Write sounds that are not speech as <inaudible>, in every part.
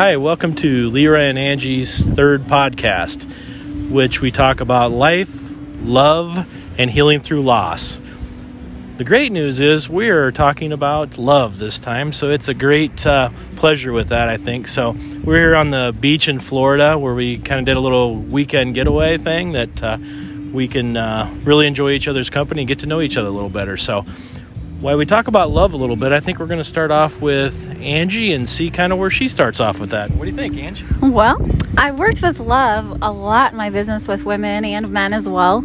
Hi, welcome to Leroy and Angie's third podcast, which we talk about life, love, and healing through loss. The great news is we are talking about love this time, so it's a great uh, pleasure with that, I think. So, we're here on the beach in Florida where we kind of did a little weekend getaway thing that uh, we can uh, really enjoy each other's company and get to know each other a little better. So, while we talk about love a little bit, I think we're going to start off with Angie and see kind of where she starts off with that. What do you think, Angie? Well, I've worked with love a lot in my business with women and men as well.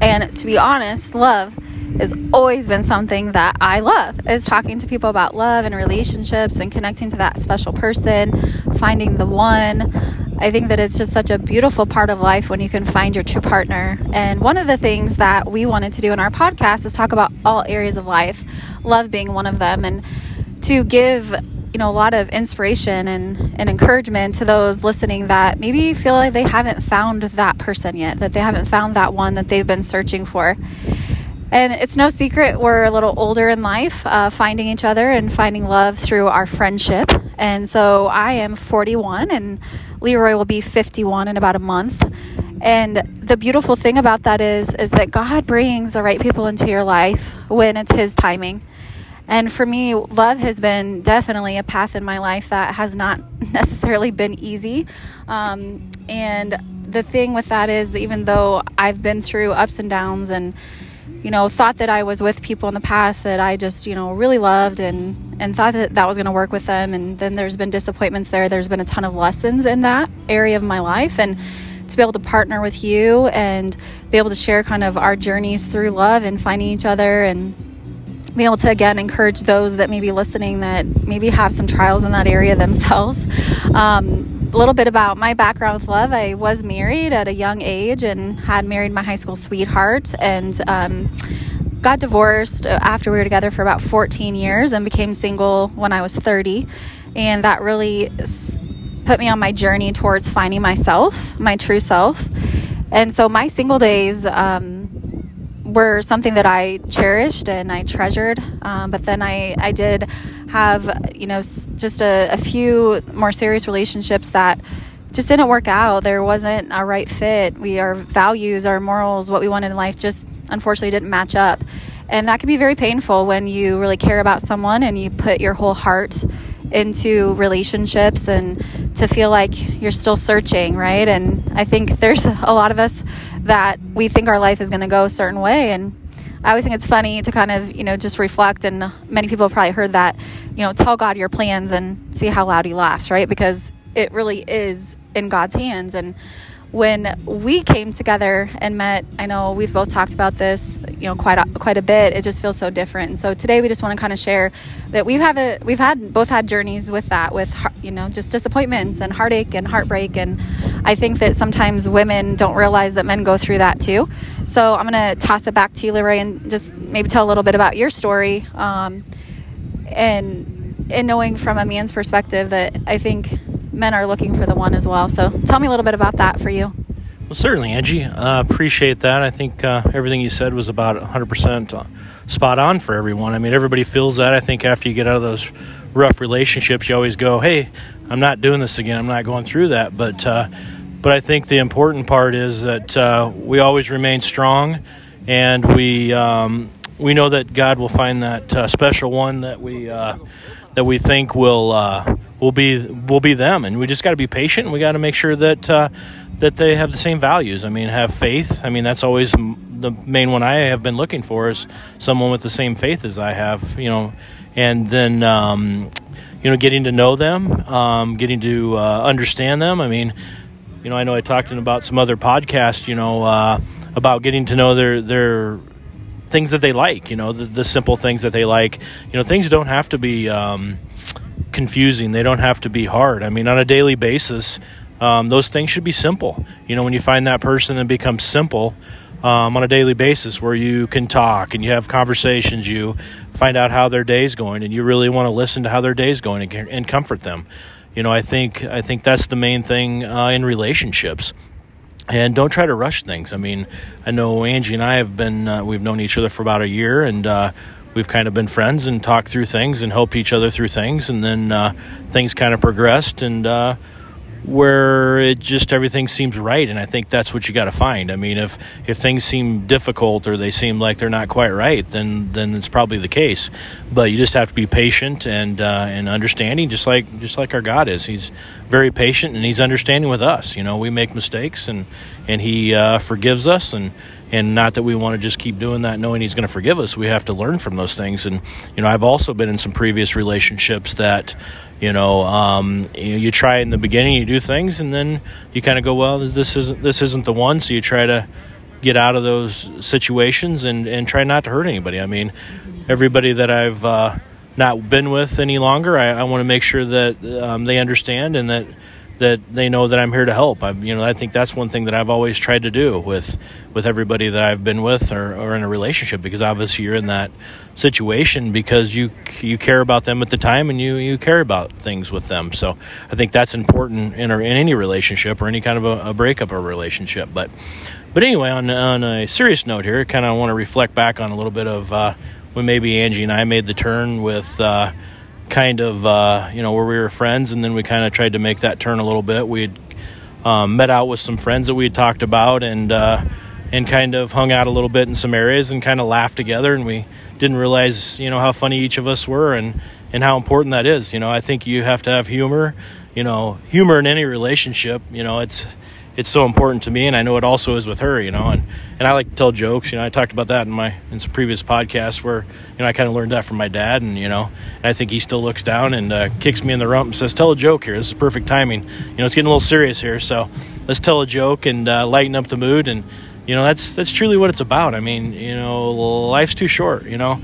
And to be honest, love has always been something that I love is talking to people about love and relationships and connecting to that special person, finding the one. I think that it's just such a beautiful part of life when you can find your true partner. And one of the things that we wanted to do in our podcast is talk about all areas of life, love being one of them, and to give you know a lot of inspiration and, and encouragement to those listening that maybe feel like they haven't found that person yet, that they haven't found that one that they've been searching for. And it's no secret we're a little older in life, uh, finding each other and finding love through our friendship. And so I am 41 and Leroy will be 51 in about a month. And the beautiful thing about that is is that God brings the right people into your life when it's his timing. And for me, love has been definitely a path in my life that has not <laughs> necessarily been easy. Um, and the thing with that is, even though I've been through ups and downs and you know, thought that I was with people in the past that I just, you know, really loved and and thought that that was going to work with them and then there's been disappointments there. There's been a ton of lessons in that area of my life and to be able to partner with you and be able to share kind of our journeys through love and finding each other and be able to again encourage those that may be listening that maybe have some trials in that area themselves. Um, a little bit about my background with love. I was married at a young age and had married my high school sweetheart and um, got divorced after we were together for about 14 years and became single when I was 30. And that really put me on my journey towards finding myself, my true self. And so my single days um, were something that I cherished and I treasured. Um, but then I, I did have, you know, just a, a few more serious relationships that just didn't work out. There wasn't a right fit. We, our values, our morals, what we wanted in life just unfortunately didn't match up. And that can be very painful when you really care about someone and you put your whole heart into relationships and to feel like you're still searching, right? And I think there's a lot of us that we think our life is going to go a certain way and I always think it's funny to kind of, you know, just reflect. And many people have probably heard that, you know, tell God your plans and see how loud he laughs, right? Because it really is in God's hands. And when we came together and met, I know we've both talked about this, you know, quite a, quite a bit. It just feels so different. And so today we just want to kind of share that we've had a we've had both had journeys with that, with you know, just disappointments and heartache and heartbreak. And I think that sometimes women don't realize that men go through that too. So I'm going to toss it back to you, Leroy, and just maybe tell a little bit about your story. Um, and in knowing from a man's perspective that I think men are looking for the one as well. So tell me a little bit about that for you. Well, certainly, Angie. Uh, appreciate that. I think uh, everything you said was about 100% uh, spot on for everyone. I mean, everybody feels that. I think after you get out of those rough relationships, you always go, "Hey, I'm not doing this again. I'm not going through that." But uh, but I think the important part is that uh, we always remain strong, and we um, we know that God will find that uh, special one that we that we think will will be will be them, and we just got to be patient. and We got to make sure that uh, that they have the same values. I mean, have faith. I mean, that's always the main one I have been looking for is someone with the same faith as I have. You know, and then um, you know, getting to know them, um, getting to uh, understand them. I mean, you know, I know I talked about some other podcast, You know, uh, about getting to know their their things that they like. You know, the, the, simple things that they like. You know, things don't have to be. Um, confusing. They don't have to be hard. I mean, on a daily basis, um, those things should be simple. You know, when you find that person and becomes simple um, on a daily basis, where you can talk and you have conversations, you find out how their day's going, and you really want to listen to how their day's going and, and comfort them. You know, I think I think that's the main thing uh, in relationships and don't try to rush things. I mean, I know Angie and I have been uh, we've known each other for about a year, and uh, we've kind of been friends and talked through things and helped each other through things, and then uh, things kind of progressed and. Uh, where it just everything seems right and i think that's what you got to find. I mean if if things seem difficult or they seem like they're not quite right then then it's probably the case. But you just have to be patient and uh, and understanding just like just like our god is. He's very patient and he's understanding with us. You know we make mistakes and and he uh, forgives us and and not that we want to just keep doing that knowing he's going to forgive us we have to learn from those things. And you know i've also been in some previous relationships that you know um, you, you, try in the beginning you do things and then you kind of go well this isn't this isn't the one. So you try to get out of those situations and and try not to hurt anybody. I mean everybody that i've uh, not been with any longer i, I want to make sure that um, they understand and that that they know that I'm here to help. I, you know, I think that's one thing that I've always tried to do with with everybody that I've been with or, or in a relationship because obviously you're in that situation because you you care about them at the time and you you care about things with them. So I think that's important in in any relationship or any kind of a, a breakup or relationship. But but anyway, on on a serious note here, kind of want to reflect back on a little bit of uh, when maybe Angie and I made the turn with. Uh, kind of uh, you know where we were friends, and then we kind of tried to make that turn a little bit. We'd um, met out with some friends that we had talked about, and uh, and kind of hung out a little bit in some areas, and kind of laughed together. And we didn't realize you know how funny each of us were, and and how important that is. You know, I think you have to have humor. You know, humor in any relationship. You know, it's it's so important to me, and I know it also is with her. You know, and and I like to tell jokes. You know, I talked about that in my in some previous podcasts where you know I kind of learned that from my dad, and you know, and I think he still looks down and uh, kicks me in the rump and says, "Tell a joke here. This is perfect timing. You know, it's getting a little serious here, so let's tell a joke and uh, lighten up the mood." And you know, that's that's truly what it's about. I mean, you know, life's too short. You know,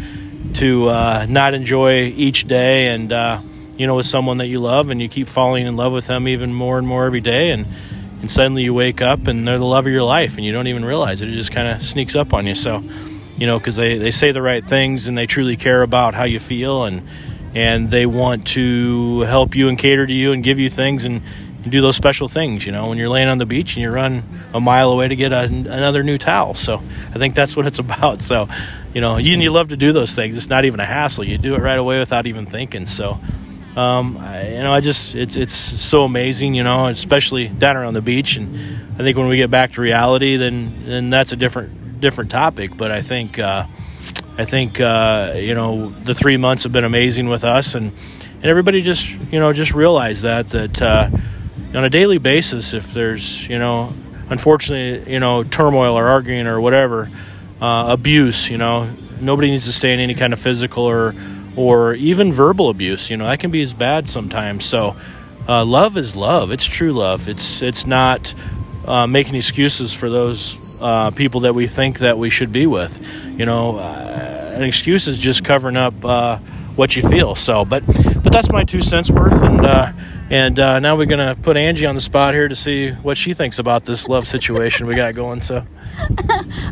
to uh, not enjoy each day and uh, you know with someone that you love and you keep falling in love with them even more and more every day and and suddenly you wake up and they're the love of your life and you don't even realize it. It just kind of sneaks up on you. So, you know, because they, they say the right things and they truly care about how you feel and and they want to help you and cater to you and give you things and, and do those special things. You know, when you're laying on the beach and you run a mile away to get a, another new towel. So I think that's what it's <laughs> about. So, you know, you, you love to do those things. It's not even a hassle. You do it right away without even thinking. So um, I, you know, I just it's it's so amazing, you know, especially down around the beach. And I think when we get back to reality, then then that's a different different topic. But I think uh, I think uh, you know the three months have been amazing with us, and and everybody just you know just realize that that uh, on a daily basis, if there's you know unfortunately you know turmoil or arguing or whatever, uh, abuse, you know, nobody needs to stay in any kind of physical or or even verbal abuse. You know, that can be as bad sometimes. So, uh, love is love. It's true love. It's it's not uh, making excuses for those uh, people that we think that we should be with. You know, uh, an excuse is just covering up uh, what you feel. So, but but that's my two cents worth, and uh, and now we're gonna put Angie on the spot here to see what she thinks about this love situation we got going. So.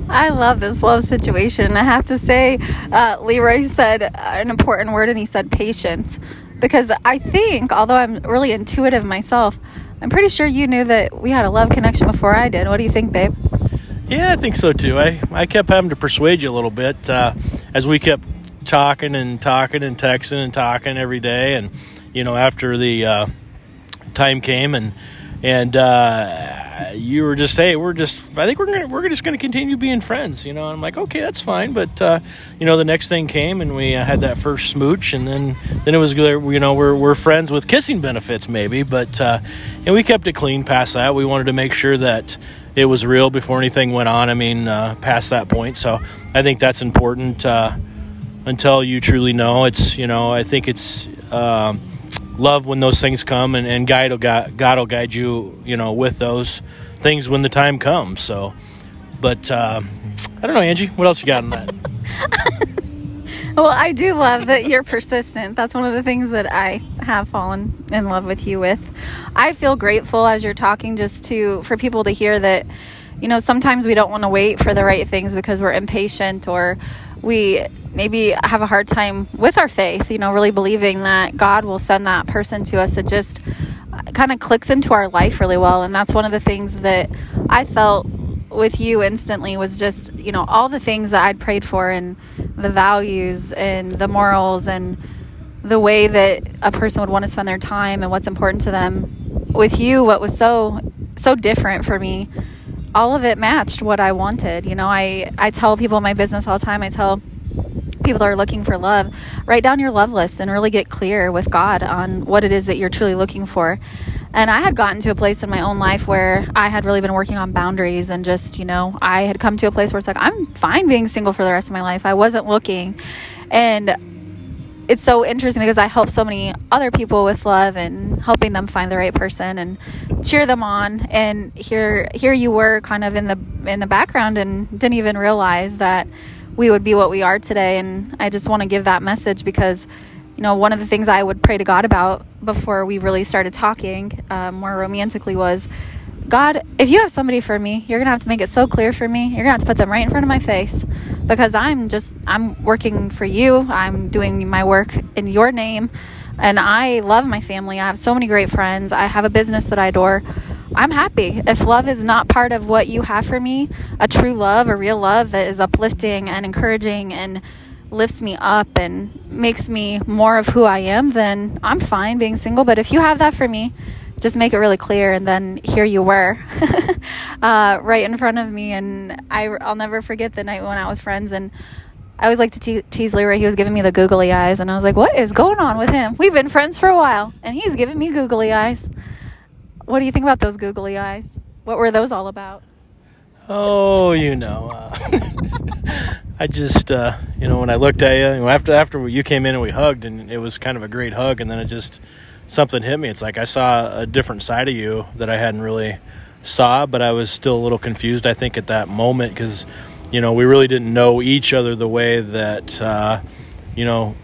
I love this love situation. I have to say, uh, Leroy said an important word, and he said patience. Because I think, although I'm really intuitive myself, I'm pretty sure you knew that we had a love connection before I did. What do you think, babe? Yeah, I think so too. I, I kept having to persuade you a little bit uh, as we kept talking and talking and texting and talking every day. And, you know, after the uh, time came and and uh, you were just saying we're just I think we're gonna, we're just to continue being friends, you know. And I'm like, okay, that's fine, but uh, you know, the next thing came and we uh, had that first smooch, and then then it was you know we're we're friends with kissing benefits maybe, but uh, and we kept it clean past that. We wanted to make sure that it was real before anything went on. I mean, uh, past that point, so I think that's important. Uh, until you truly know, it's you know I think it's. Um, love when those things come, and, and God will God, God will guide you, you know, with those things when the time comes. So, but uh, I don't know, Angie, what else you got in that? <laughs> well, I do love that you're persistent. That's one of the things that I have fallen in love with you with. I feel grateful as you're talking, just to for people to hear that. You know, sometimes we don't want to wait for the right things because we're impatient or we maybe have a hard time with our faith, you know, really believing that God will send that person to us that just uh, kind of clicks into our life really well. And that's one of the things that I felt with you instantly was just, you know, all the things that I'd prayed for and the values and the morals and the way that a person would want to spend their time and what's important to them. With you, what was so so different for me, all of it matched what I wanted. You know, I I tell people in my business all the time. I tell people that are looking for love, write down your love list and really get clear with God on what it is that you're truly looking for. And I had gotten to a place in my own life where I had really been working on boundaries and just, you know, I had come to a place where it's like, I'm fine being single for the rest of my life. I wasn't looking. And it's so interesting because I help so many other people with love and helping them find the right person and cheer them on. And here, here you were kind of in the, in the background and didn't even realize that we would be what we are today. And I just want to give that message because you know, one of the things I would pray to God about before we really started talking uh, more romantically was God, if you have somebody for me, you're going to have to make it so clear for me. You're going to have to put them right in front of my face because I'm just, I'm working for you. I'm doing my work in your name. And I love my family. I have so many great friends. I have a business that I adore. I'm happy. If love is not part of what you have for me, a true love, a real love that is uplifting and encouraging and lifts me up and makes me more of who I am, then I'm fine being single. But if you have that for me, just make it really clear. And then here you were, <laughs> uh, right in front of me. And I, will never forget the night we went out with friends. And I always like to te- tease Leroy. He was giving me the googly eyes. And I was like, what is going on with him? We've been friends for a while. And he's giving me googly eyes. What do you think about those googly eyes? What were those all about? Oh, you know. Uh, <laughs> I just, uh, you know, when I looked at you, you know, after after you came in and we hugged, and it was kind of a great hug, and then it just something hit me. It's like I saw a different side of you that I hadn't really saw, but I was still a little confused. I think at that moment because, you know, we really didn't know each other the way that, uh, you know,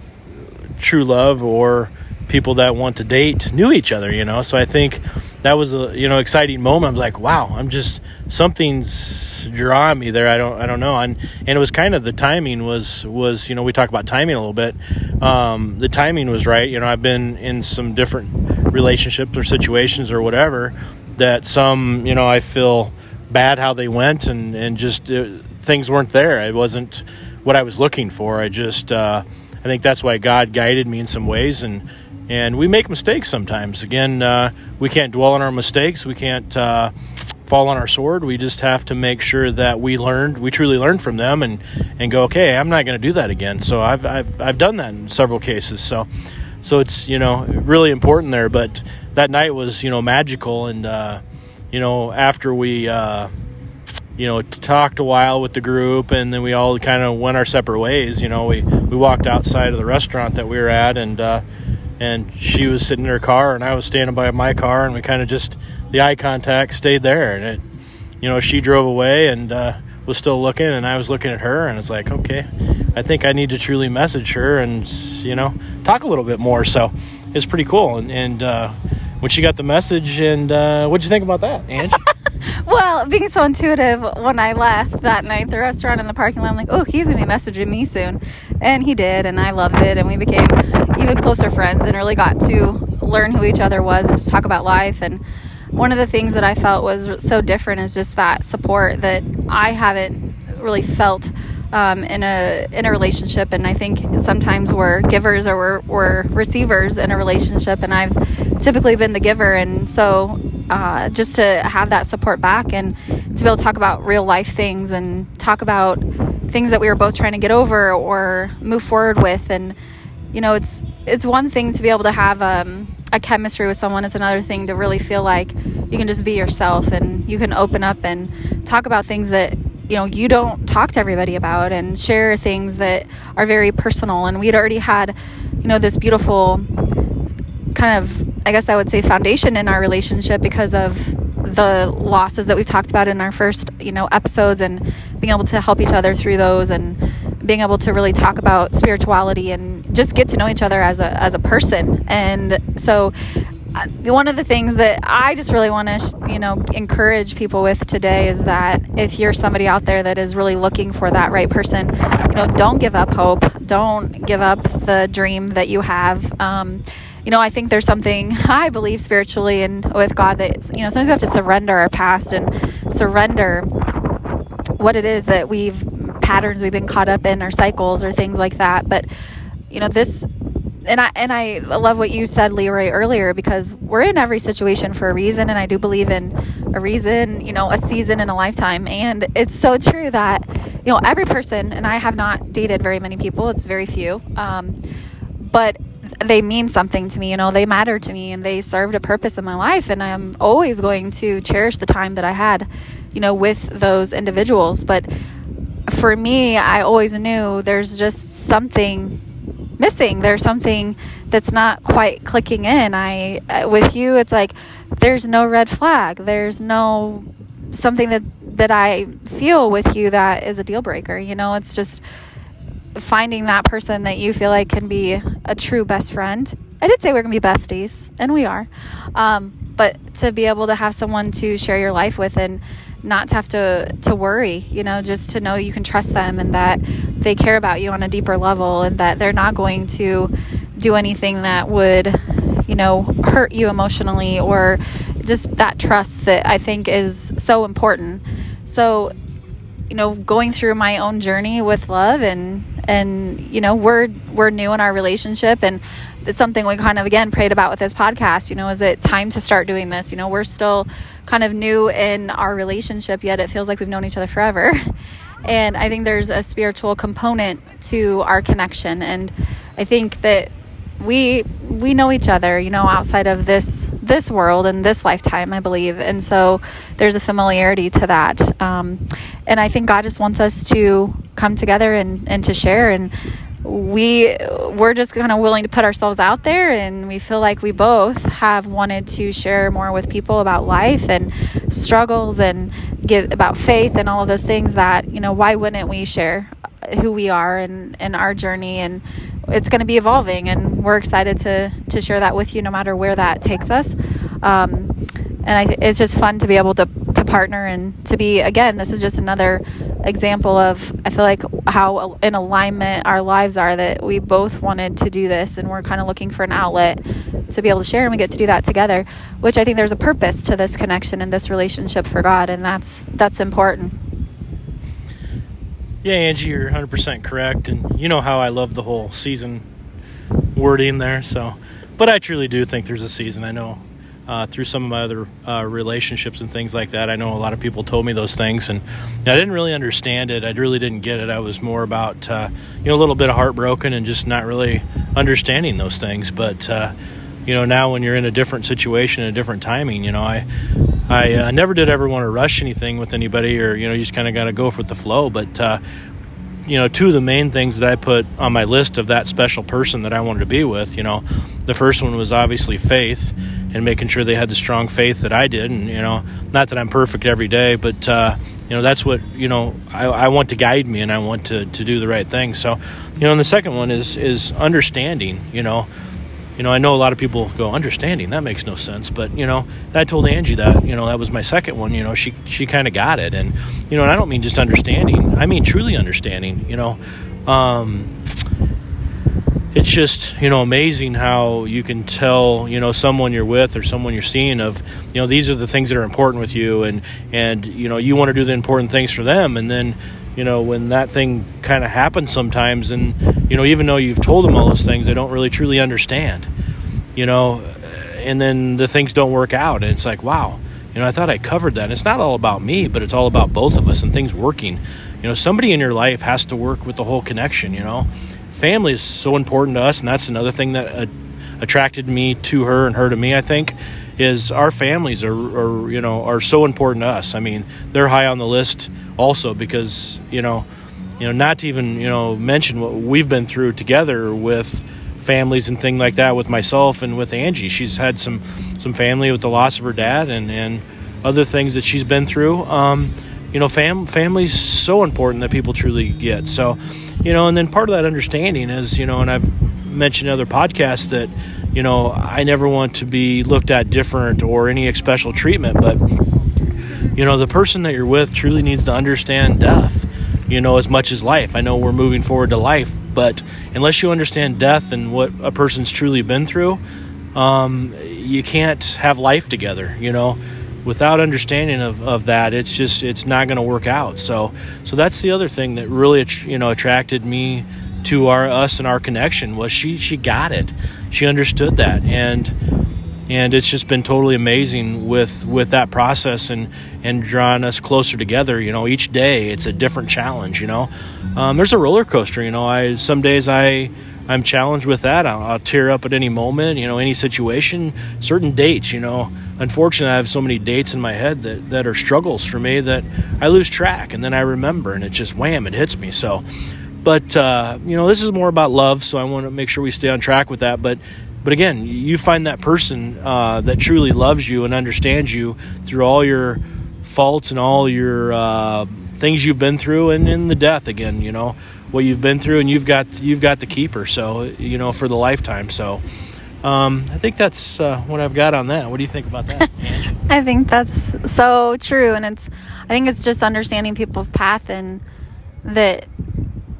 true love or people that want to date knew each other. You know, so I think that was a you know exciting moment. I'm like, wow, I'm just something's drawing me there. I don't I don't know. And and it was kind of the timing was was you know we talk about timing a little bit. Um, the timing was right. You know, I've been in some different relationships or situations or whatever that some you know I feel bad how they went and and just uh, things weren't there. It wasn't what I was looking for. I just uh, I think that's why God guided me in some ways and and we make mistakes sometimes. Again, uh, we can't dwell on our mistakes. We can't uh, fall on our sword. We just have to make sure that we learned, we truly learned from them, and and go, okay, I'm not going to do that again. So I've, I've I've done that in several cases. So so it's you know really important there. But that night was you know magical, and uh, you know after we. Uh, you know, talked a while with the group, and then we all kind of went our separate ways. You know, we we walked outside of the restaurant that we were at, and uh, and she was sitting in her car and I was standing by my car and we kind of just the eye contact stayed there and it you know she drove away and uh, was still looking and I was looking at her and it's like okay I think I need to truly message her and you know talk a little bit more so it's pretty cool and, and uh, when she got the message and uh, what'd you think about that Ange? <laughs> well, being so intuitive, when I left that night, the restaurant in the parking lot, I'm like, oh, he's gonna be messaging me soon, and he did, and I loved it, and we became even closer friends, and really got to learn who each other was, and just talk about life. And one of the things that I felt was so different is just that support that I haven't really felt um, in a in a relationship, and I think sometimes we're givers or we're, we're receivers in a relationship, and I've typically been the giver, and so uh, just to have that support back and to be able to talk about real life things and talk about things that we were both trying to get over or move forward with, and you know, it's it's one thing to be able to have um, a chemistry with someone. It's another thing to really feel like you can just be yourself and you can open up and talk about things that you know you don't talk to everybody about and share things that are very personal and we'd already had you know this beautiful kind of i guess i would say foundation in our relationship because of the losses that we've talked about in our first you know episodes and being able to help each other through those and being able to really talk about spirituality and just get to know each other as a as a person and so one of the things that I just really want to, you know, encourage people with today is that if you're somebody out there that is really looking for that right person, you know, don't give up hope. Don't give up the dream that you have. Um, you know, I think there's something I believe spiritually and with God that, you know, sometimes we have to surrender our past and surrender what it is that we've patterns we've been caught up in or cycles or things like that. But you know, this and I and I love what you said, Leroy, earlier because we're in every situation for a reason, and I do believe in a reason, you know, a season in a lifetime, and it's so true that you know every person, and I have not dated very many people; it's very few, um, but they mean something to me, you know, they matter to me, and they served a purpose in my life, and I'm always going to cherish the time that I had, you know, with those individuals, but for me, I always knew there's just something missing. There's something that's not quite clicking in. I uh, with you, it's like there's no red flag. There's no something that that I feel with you that is a deal breaker. You know, it's just finding that person that you feel like can be a true best friend. I did say we're gonna be besties, and we are. Um, but to be able to have someone to share your life with and not to have to to worry you know just to know you can trust them and that they care about you on a deeper level and that they're not going to do anything that would you know hurt you emotionally or just that trust that I think is so important so you know going through my own journey with love and and you know we're we're new in our relationship and it's something we kind of again prayed about with this podcast you know is it time to start doing this? You know we're still kind of new in our relationship yet it feels like we've known each other forever. <laughs> And i think there's a spiritual component to our connection. And i think that we we know each other you know outside of this this world and this lifetime i believe. And so there's a familiarity to that. Um, and i think god just wants us to come together and and to share. And we we're just kind of willing to put ourselves out there. And we feel like we both have wanted to share more with people about life and struggles and give about faith and all of those things that you know why wouldn't we share who we are and, and our journey and it's going to be evolving and we're excited to to share that with you no matter where that takes us. Um, and I it's just fun to be able to to partner and to be again this is just another example of I feel like how in alignment our lives are that we both wanted to do this and we're kind of looking for an outlet to be able to share and we get to do that together which I think there's a purpose to this connection and this relationship for God and that's that's important yeah Angie you're 100% correct and you know how I love the whole season wording there so but I truly do think there's a season I know uh, through some of my other uh, relationships and things like that. I know a lot of people told me those things, and I didn't really understand it. I really didn't get it. I was more about uh, you know a little bit of heartbroken and just not really understanding those things. But uh, you know now when you're in a different situation, a different timing, you know I I uh, never did ever want to rush anything with anybody, or you know you just kind of got to go with the flow. But uh, you know, two of the main things that I put on my list of that special person that I wanted to be with, you know, the first one was obviously faith and making sure they had the strong faith that I did. And, you know, not that I'm perfect every day, but, uh, you know, that's what, you know, I, I want to guide me and I want to, to do the right thing. So, you know, and the second one is, is understanding, you know, you know, I know a lot of people go understanding that makes no sense, but you know, I told Angie that you know that was my second one. You know, she she kind of got it, and you know, and I don't mean just understanding. I mean truly understanding. You know, um, it's just you know amazing how you can tell you know someone you're with or someone you're seeing of you know these are the things that are important with you, and and you know you want to do the important things for them, and then you know, when that thing kind of happens sometimes, and, you know, even though you've told them all those things, they don't really truly understand, you know, and then the things don't work out. And it's like, wow, you know, I thought I covered that. And it's not all about me, but it's all about both of us and things working. You know, somebody in your life has to work with the whole connection, you know. Family is so important to us, and that's another thing that uh, attracted me to her and her to me, I think is our families are, are you know are so important to us. I mean, they're high on the list also because you know you know not to even you know mention what we've been through together with families and things like that with myself and with Angie. She's had some some family with the loss of her dad and and other things that she's been through. Um, you know, fam family's so important that people truly get. So, you know, and then part of that understanding is, you know, and I've mentioned in other podcasts that you know, I never want to be looked at different or any special treatment, but you know, the person that you're with truly needs to understand death, you know, as much as life. I know we're moving forward to life, but unless you understand death and what a person's truly been through, um, you can't have life together, you know. without understanding of, of that, it's just it's not going to work out. So so that's the other thing that really you know attracted me to our us and our connection was she she got it. She understood that. And and it's just been totally amazing with with that process and and drawing us closer together. You know each day it's a different challenge you know? Um, there's a roller coaster you know? I some days i i'm challenged with that. I'll, I'll, tear up at any moment you know any situation. Certain dates you know? Unfortunately i have so many dates in my head that that are struggles for me that i lose track and then i remember and it just wham it hits me. So but uh, you know this is more about love so i want to make sure we stay on track with that but but again, you find that person uh, that truly loves you and understands you through all your faults and all your uh, things you've been through, and in the death again, you know what you've been through, and you've got you've got the keeper. So you know for the lifetime. So. Um, I think that's uh, what I've got on that. What do you think about that? <laughs> I think that's so true, and it's. I think it's just understanding people's path and that,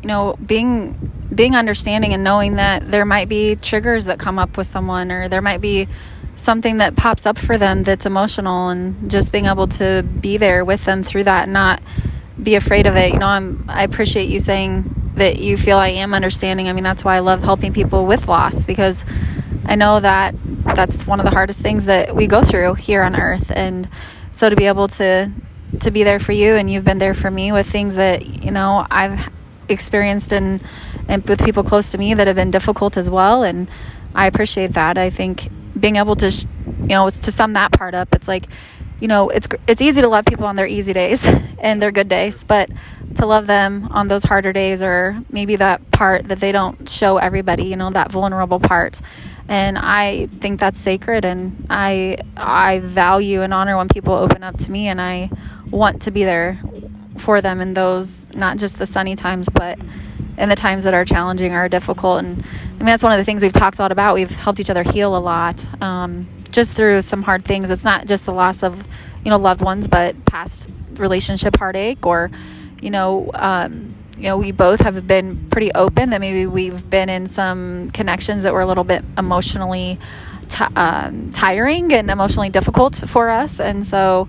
you know, being being understanding and knowing that there might be triggers that come up with someone or there might be something that pops up for them that's emotional and just being able to be there with them through that and not be afraid of it. You know, I'm I appreciate you saying that you feel I am understanding. I mean, that's why I love helping people with loss because I know that that's one of the hardest things that we go through here on earth and so to be able to to be there for you and you've been there for me with things that, you know, I've experienced and and with people close to me that have been difficult as well. And I appreciate that. I think being able to, you know, to sum that part up, it's like, you know, it's it's easy to love people on their easy days <laughs> and their good days, but to love them on those harder days or maybe that part that they don't show everybody, you know, that vulnerable part. And I think that's sacred and I I value and honor when people open up to me and I want to be there for them in those not just the sunny times but in the times that are challenging or difficult. And I mean, that's one of the things we've talked a lot about. We've helped each other heal a lot um, just through some hard things. It's not just the loss of, you know, loved ones, but past relationship heartache or, you know, um, you know, we both have been pretty open that maybe we've been in some connections that were a little bit emotionally t- um, tiring and emotionally difficult for us. And so,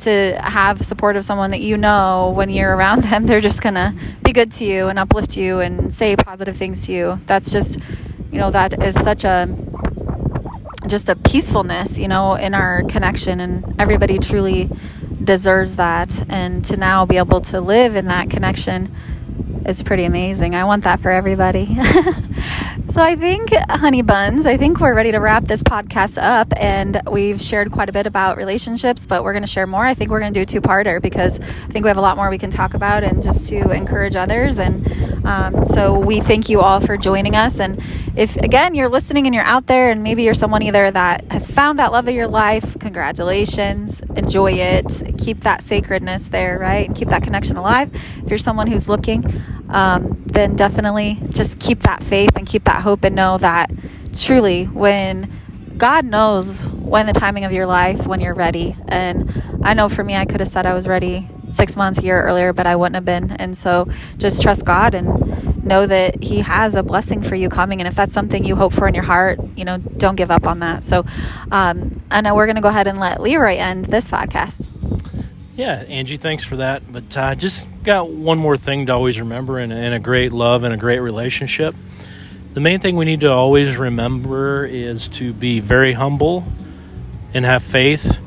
to have support of someone that you know when you're around them they're just gonna be good to you and uplift you and say positive things to you. That's just you know that is such a just a peacefulness you know in our connection and everybody truly deserves that. And to now be able to live in that connection is pretty amazing. I want that for everybody. <laughs> so I think, honey buns, I think we're ready to wrap this podcast up. And we've shared quite a bit about relationships, but we're going to share more. I think we're going to do a two parter because I think we have a lot more we can talk about and just to encourage others. And um, so we thank you all for joining us. And if, again, you're listening and you're out there and maybe you're someone either that has found that love of your life, congratulations, enjoy it, keep that sacredness there, right? Keep that connection alive. If you're someone who's looking, um, then definitely just keep that faith and keep that hope and know that truly when God knows when the timing of your life, when you're ready. And I know for me, I could have said I was ready six months, a year earlier, but I wouldn't have been. And so just trust God and know that He has a blessing for you coming. And if that's something you hope for in your heart, you know, don't give up on that. So, um, know we're going to go ahead and let Leroy end this podcast. Yeah, Angie, thanks for that. But I uh, just got one more thing to always remember in, in a great love and a great relationship. The main thing we need to always remember is to be very humble and have faith.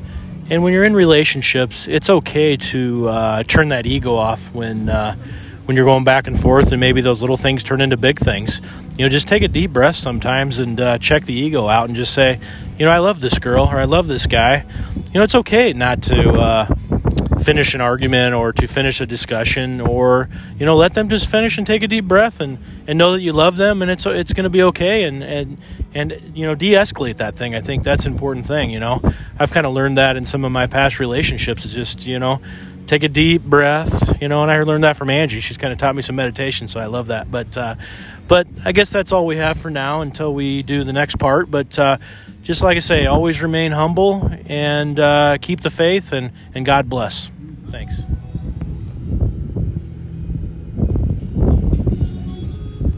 And when you're in relationships, it's okay to uh, turn that ego off when uh, when you're going back and forth, and maybe those little things turn into big things. You know, just take a deep breath sometimes and uh, check the ego out, and just say, you know, I love this girl or I love this guy. You know, it's okay not to uh, finish an argument or to finish a discussion or you know let them just finish and take a deep breath and and know that you love them and it's it's going to be okay and and and you know de-escalate that thing. I think that's an important thing you know. I've kind of learned that in some of my past relationships is just you know take a deep breath you know and i learned that from angie. She's kind of taught me some meditation so i love that. But uh, but i guess that's all we have for now until we do the next part but uh, just like I say, always remain humble and uh, keep the faith, and, and God bless. Thanks.